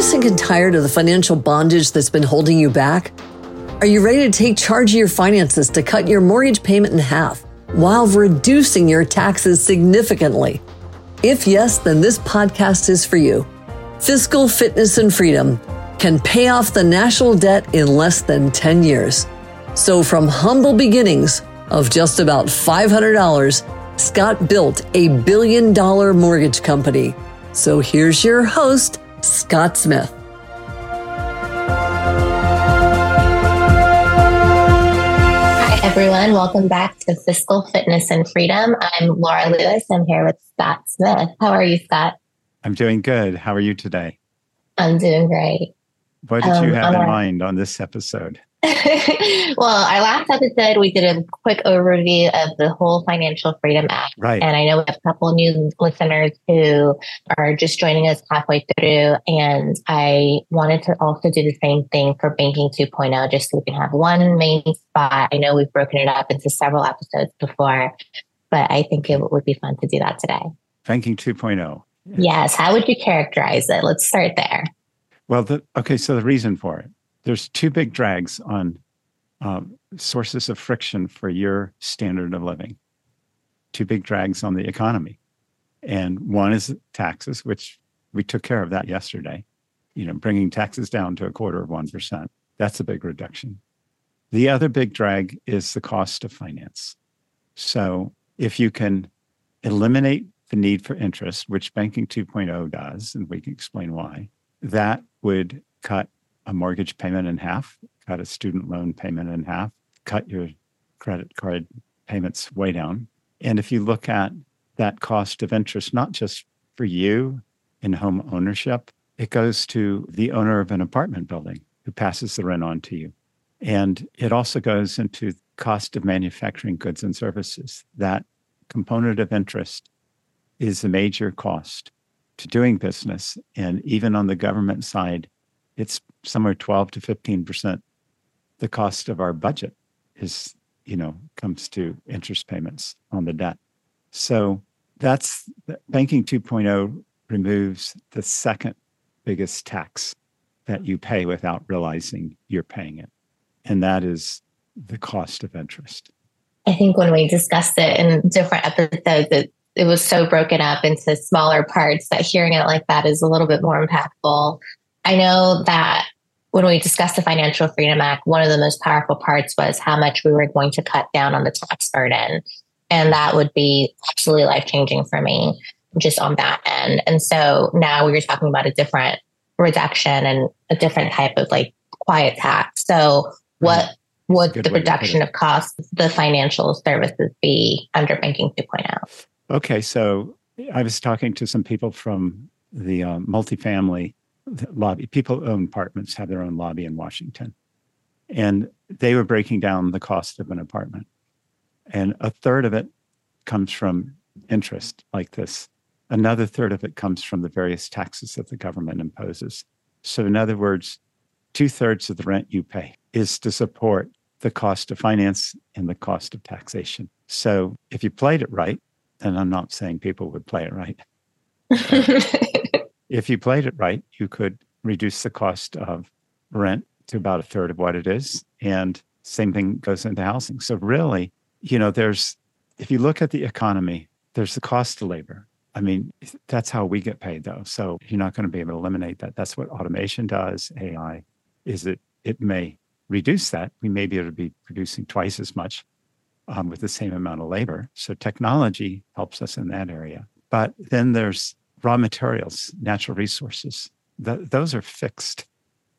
you sick and tired of the financial bondage that's been holding you back? Are you ready to take charge of your finances to cut your mortgage payment in half while reducing your taxes significantly? If yes, then this podcast is for you. Fiscal Fitness and Freedom can pay off the national debt in less than 10 years. So, from humble beginnings of just about $500, Scott built a billion dollar mortgage company. So, here's your host, Scott Smith. Hi, everyone. Welcome back to Fiscal Fitness and Freedom. I'm Laura Lewis. I'm here with Scott Smith. How are you, Scott? I'm doing good. How are you today? I'm doing great. What did um, you have in mind on this episode? well, our last episode, we did a quick overview of the whole Financial Freedom Act. Right. And I know we have a couple new listeners who are just joining us halfway through. And I wanted to also do the same thing for Banking 2.0, just so we can have one main spot. I know we've broken it up into several episodes before, but I think it would be fun to do that today. Banking 2.0. Yes. How would you characterize it? Let's start there. Well, the, okay. So the reason for it there's two big drags on um, sources of friction for your standard of living. Two big drags on the economy, and one is taxes, which we took care of that yesterday. You know, bringing taxes down to a quarter of one percent. That's a big reduction. The other big drag is the cost of finance. So if you can eliminate the need for interest, which Banking 2.0 does, and we can explain why, that would cut a mortgage payment in half, cut a student loan payment in half, cut your credit card payments way down. And if you look at that cost of interest, not just for you in home ownership, it goes to the owner of an apartment building who passes the rent on to you. And it also goes into cost of manufacturing goods and services. That component of interest is a major cost to doing business. And even on the government side, it's somewhere 12 to 15 percent the cost of our budget is you know comes to interest payments on the debt. So that's banking 2.0 removes the second biggest tax that you pay without realizing you're paying it and that is the cost of interest. I think when we discussed it in different episodes it, it was so broken up into smaller parts that hearing it like that is a little bit more impactful. I know that when we discussed the Financial Freedom Act, one of the most powerful parts was how much we were going to cut down on the tax burden. And that would be absolutely life changing for me just on that end. And so now we were talking about a different reduction and a different type of like quiet tax. So what would the reduction of costs, the financial services be under banking 2.0? Okay. So I was talking to some people from the uh, multifamily lobby. People own apartments have their own lobby in Washington. And they were breaking down the cost of an apartment. And a third of it comes from interest like this. Another third of it comes from the various taxes that the government imposes. So, in other words, two thirds of the rent you pay is to support the cost of finance and the cost of taxation. So, if you played it right, and I'm not saying people would play it right, if you played it right, you could reduce the cost of rent to about a third of what it is. And same thing goes into housing. So, really, you know, there's, if you look at the economy, there's the cost of labor. I mean, that's how we get paid, though. So, you're not going to be able to eliminate that. That's what automation does. AI is it, it may reduce that. We may be able to be producing twice as much um, with the same amount of labor. So, technology helps us in that area. But then there's raw materials, natural resources, th- those are fixed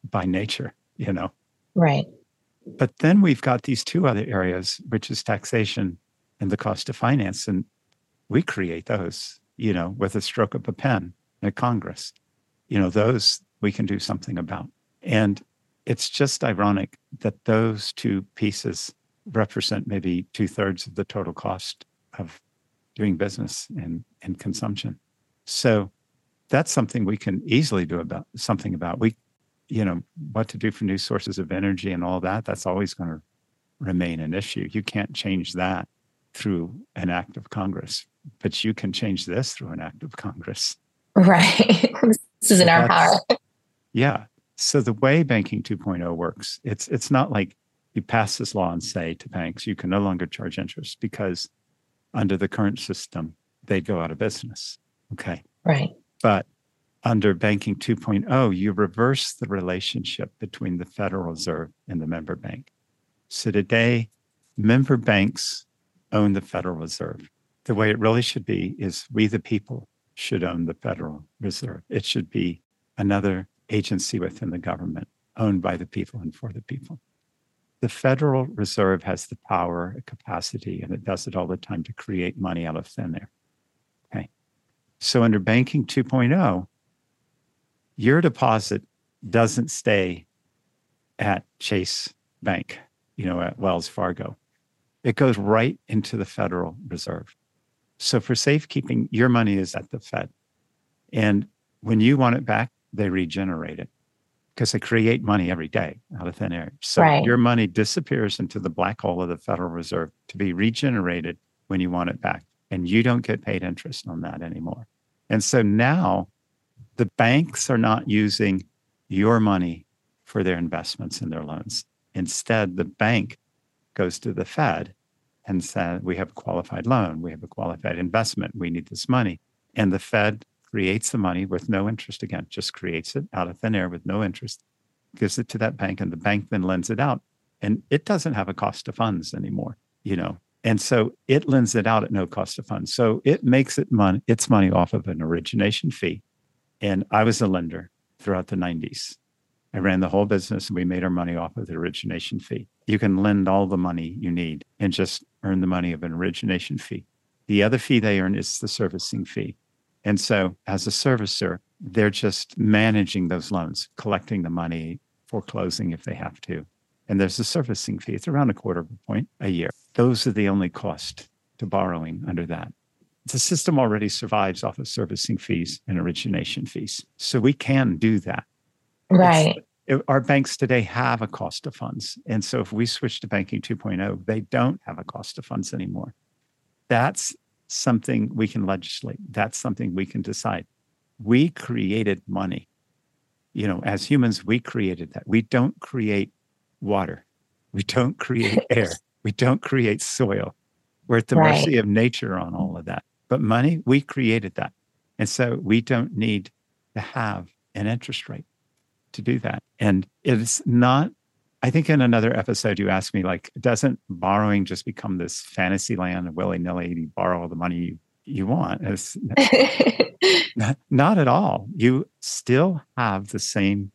by nature, you know. Right. But then we've got these two other areas, which is taxation and the cost of finance. And we create those, you know, with a stroke of a pen at Congress. You know, those we can do something about. And it's just ironic that those two pieces represent maybe two thirds of the total cost of doing business and, and consumption. So that's something we can easily do about something about. We, you know, what to do for new sources of energy and all that. That's always going to remain an issue. You can't change that through an act of Congress, but you can change this through an act of Congress. Right. this is so in our power. Yeah. So the way banking 2.0 works, it's it's not like you pass this law and say to banks, you can no longer charge interest because under the current system, they'd go out of business. Okay. Right. But under banking 2.0, you reverse the relationship between the Federal Reserve and the member bank. So today, member banks own the Federal Reserve. The way it really should be is we, the people, should own the Federal Reserve. It should be another agency within the government owned by the people and for the people. The Federal Reserve has the power, capacity, and it does it all the time to create money out of thin air. So under banking 2.0, your deposit doesn't stay at Chase Bank, you know, at Wells Fargo. It goes right into the Federal Reserve. So for safekeeping, your money is at the Fed. And when you want it back, they regenerate it because they create money every day out of thin air. So Right. your money disappears into the black hole of the Federal Reserve to be regenerated when you want it back. And you don't get paid interest on that anymore. And so now the banks are not using your money for their investments and their loans. Instead, the bank goes to the Fed and says, We have a qualified loan, we have a qualified investment, we need this money. And the Fed creates the money with no interest again, just creates it out of thin air with no interest, gives it to that bank, and the bank then lends it out. And it doesn't have a cost of funds anymore, you know. And so it lends it out at no cost of funds. So it makes it money, its money off of an origination fee. And I was a lender throughout the 90s. I ran the whole business and we made our money off of the origination fee. You can lend all the money you need and just earn the money of an origination fee. The other fee they earn is the servicing fee. And so, as a servicer, they're just managing those loans, collecting the money, foreclosing if they have to. And there's a servicing fee. It's around a quarter of a point a year. Those are the only cost to borrowing under that. The system already survives off of servicing fees and origination fees. So we can do that. Right. It- our banks today have a cost of funds. And so if we switch to banking 2.0, they don't have a cost of funds anymore. That's something we can legislate. That's something we can decide. We created money. You know, as humans, we created that. We don't create water. We don't create air. We don't create soil. We're at the Right. mercy of nature on all of that. But money, we created that. And so we don't need to have an interest rate to do that. And it's not, I think in another episode, you asked me, like, doesn't borrowing just become this fantasy land of willy nilly? You borrow all the money you, you want. It's not, not at all. You still have the same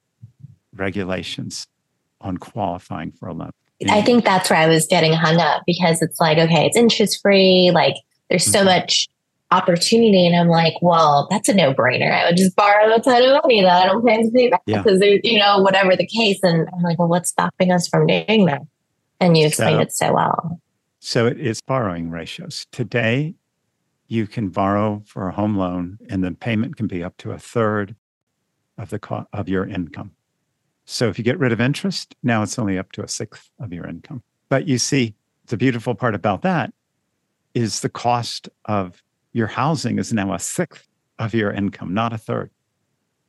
regulations on qualifying for a loan. I think that's where I was getting hung up because it's like, okay, it's interest free. Like there's so Mhm. much opportunity. And I'm like, well, that's a no brainer. I would just borrow a ton of money that I don't plan to pay back Yeah. because there's, you know, whatever the case. And I'm like, well, what's stopping us from doing that? And you explained So- it so well. So it is borrowing ratios. Today, you can borrow for a home loan, and the payment can be up to a third of the co- of your income. So if you get rid of interest, now it's only up to a sixth of your income. But you see, the beautiful part about that is the cost of your housing is now a sixth of your income, not a third.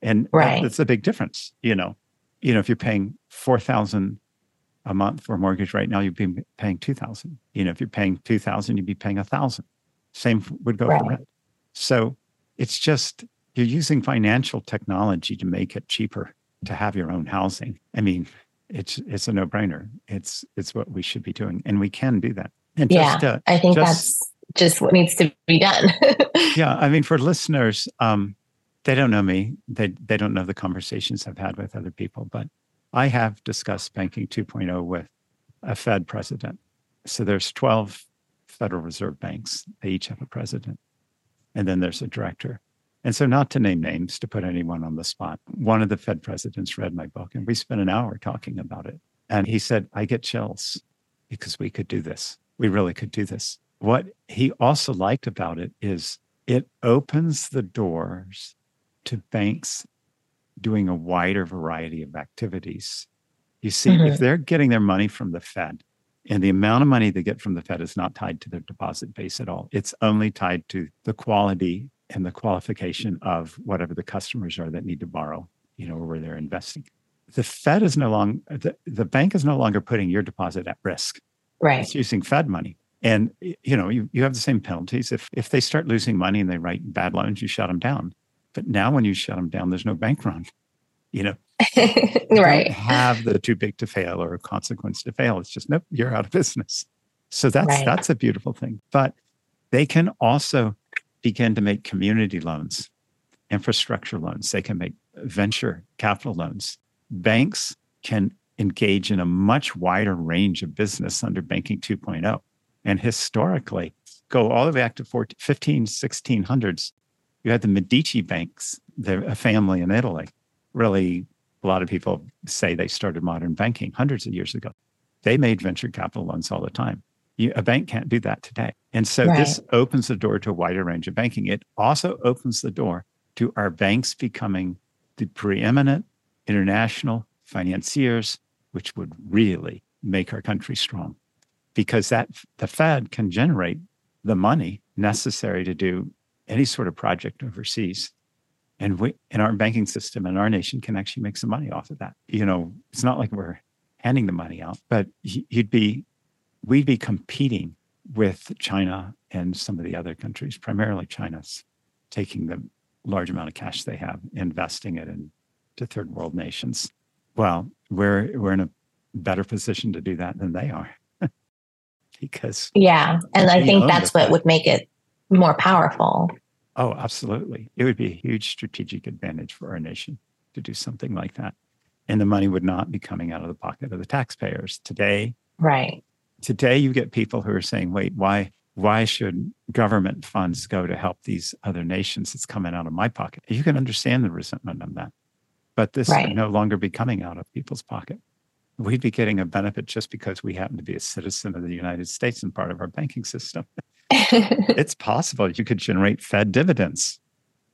And Right. that's a big difference. You know, you know, if you're paying four thousand a month for a mortgage right now, you'd be paying two thousand. You know, if you're paying two thousand, you'd be paying a thousand. Same would go Right. for rent. So it's just you're using financial technology to make it cheaper to have your own housing. I mean, it's it's a no brainer. It's it's what we should be doing, and we can do that. And Yeah. just uh, I think just- that's just what needs to be done. yeah, I mean, for listeners, um, they don't know me. They they don't know the conversations I've had with other people, but I have discussed banking 2.0 with a Fed president. So there's 12 Federal Reserve banks. They each have a president, and then there's a director. And so, not to name names, to put anyone on the spot, one of the Fed presidents read my book, and we spent an hour talking about it. And he said, "I get chills because we could do this. We really could do this." What he also liked about it is it opens the doors to banks doing a wider variety of activities. You see, if Mhm. they're getting their money from the Fed, and the amount of money they get from the Fed is not tied to their deposit base at all, it's only tied to the quality and the qualification of whatever the customers are that need to borrow. you know, where they're investing. The Fed is no longer the, the bank is no longer putting your deposit at risk. Right. It's using Fed money. And you know, you, you have the same penalties. If if they start losing money and they write bad loans, you shut them down. But now when you shut them down, there's no bank run. You know, right. have the too big to fail or a consequence to fail. It's just nope, you're out of business. So that's right. that's a beautiful thing. But they can also begin to make community loans, infrastructure loans. They can make venture capital loans. Banks can engage in a much wider range of business under banking 2.0 and historically go all the way back to 14, 15 1600s you had the medici banks a family in italy. Really a lot of people say they started modern banking hundreds of years ago. They made venture capital loans all the time. You, a bank can't do that today and so right. this opens the door to a wider range of banking it also opens the door to our banks becoming the preeminent international financiers which would really make our country strong because that the Fed can generate the money necessary to do any sort of project overseas. And we in our banking system and our nation can actually make some money off of that. You know, it's not like we're handing the money out, but you'd be we'd be competing with China and some of the other countries, primarily China's taking the large amount of cash they have, investing it into third world nations. Well, we're we're in a better position to do that than they are. Because yeah and i think that's what would make it more powerful. Oh absolutely. It would be a huge strategic advantage for our nation to do something like that. And the money would not be coming out of the pocket of the taxpayers today. Right today you get people who are saying wait why why should government funds go to help these other nations it's coming out of my pocket you can understand the resentment of that but this right. no longer be coming out of people's pocket we'd be getting a benefit just because we happen to be a citizen of the United States and part of our banking system. it's possible you could generate Fed dividends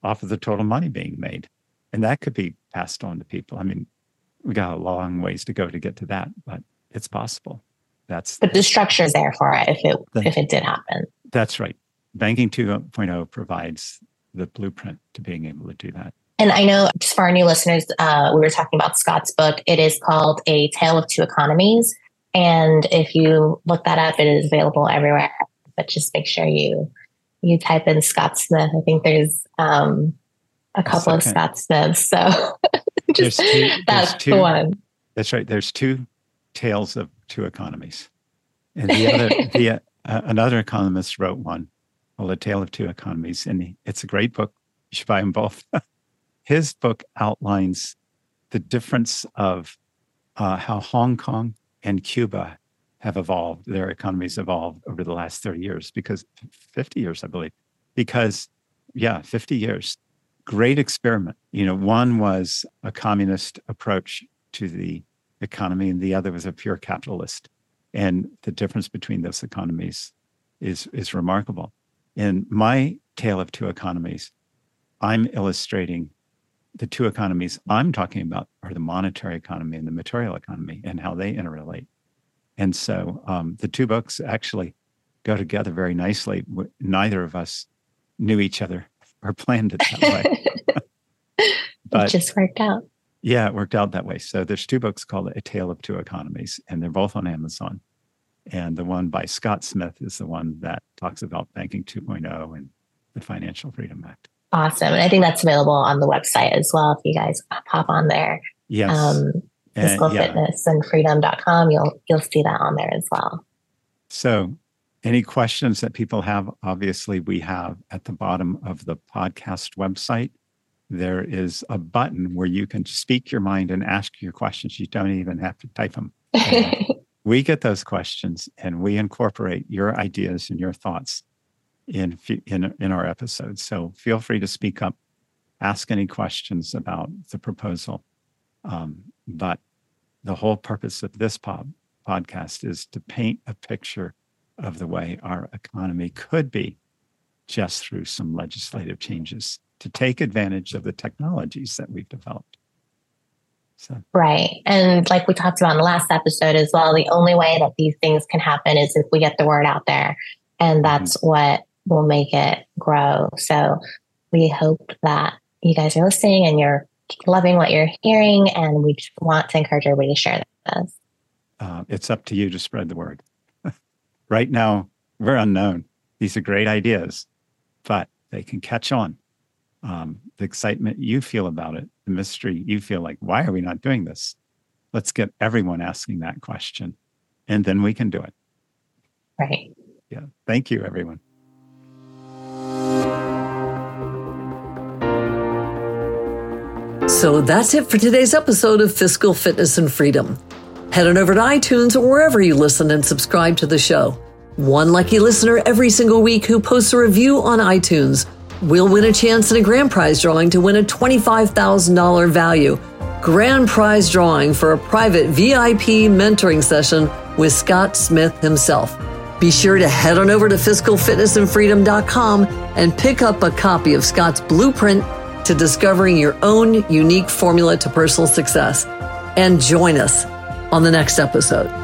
off of the total money being made. And that could be passed on to people. I mean, we got a long ways to go to get to that, but it's possible. That's but the structure is there for it if it the, if it did happen. That's right. Banking 2.0 provides the blueprint to being able to do that. And I know just for our new listeners, uh, we were talking about Scott's book. It is called A Tale of Two Economies. And if you look that up, it is available everywhere. But just make sure you you type in Scott Smith. I think there's um, a couple of Scott Smiths. So just two, that's two, the one. That's right. There's two tales of two economies. And the other, the, uh, another economist wrote one called A Tale of Two Economies. And it's a great book. You should buy them both. his book outlines the difference of uh, how Hong Kong and Cuba have evolved, their economies evolved over the last 30 years, because 50 years, I believe, because, yeah, 50 years. Great experiment. You know, one was a communist approach to the economy, and the other was a pure capitalist. And the difference between those economies is, is remarkable. In my tale of two economies, I'm illustrating the two economies I'm talking about are the monetary economy and the material economy and how they interrelate. And so um, the two books actually go together very nicely. Neither of us knew each other or planned it that way. but it just worked out. Yeah, it worked out that way. So there's two books called A Tale of Two Economies, and they're both on Amazon. And the one by Scott Smith is the one that talks about banking 2.0 and the Financial Freedom Act. Awesome. And I think that's available on the website as well. If you guys pop on there. Yes. Um, physical uh, yeah. fitness and freedom.com, you'll, you'll see that on there as well. So any questions that people have, obviously we have at the bottom of the podcast website, there is a button where you can speak your mind and ask your questions. You don't even have to type them. we get those questions and we incorporate your ideas and your thoughts in in in our episodes. So feel free to speak up, ask any questions about the proposal. Um, but the whole purpose of this pod, podcast is to paint a picture of the way our economy could be just through some legislative changes to take advantage of the technologies that we've developed. So. Right. And like we talked about in the last episode as well, the only way that these things can happen is if we get the word out there. And mm-hmm. that's mm-hmm. what will make it grow. So we hope that you guys are listening and you're loving what you're hearing, and we want to encourage everybody to share this. Uh, it's up to you to spread the word. right now, we're unknown. These are great ideas, but they can catch on. Um, the excitement you feel about it, the mystery you feel like, why are we not doing this? Let's get everyone asking that question, and then we can do it. Right. Yeah. Thank you, everyone. So that's it for today's episode of Fiscal Fitness and Freedom. Head on over to iTunes or wherever you listen and subscribe to the show. One lucky listener every single week who posts a review on iTunes will win a chance in a grand prize drawing to win a $25,000 value grand prize drawing for a private VIP mentoring session with Scott Smith himself. Be sure to head on over to fiscalfitnessandfreedom.com and pick up a copy of Scott's blueprint to discovering your own unique formula to personal success. And join us on the next episode.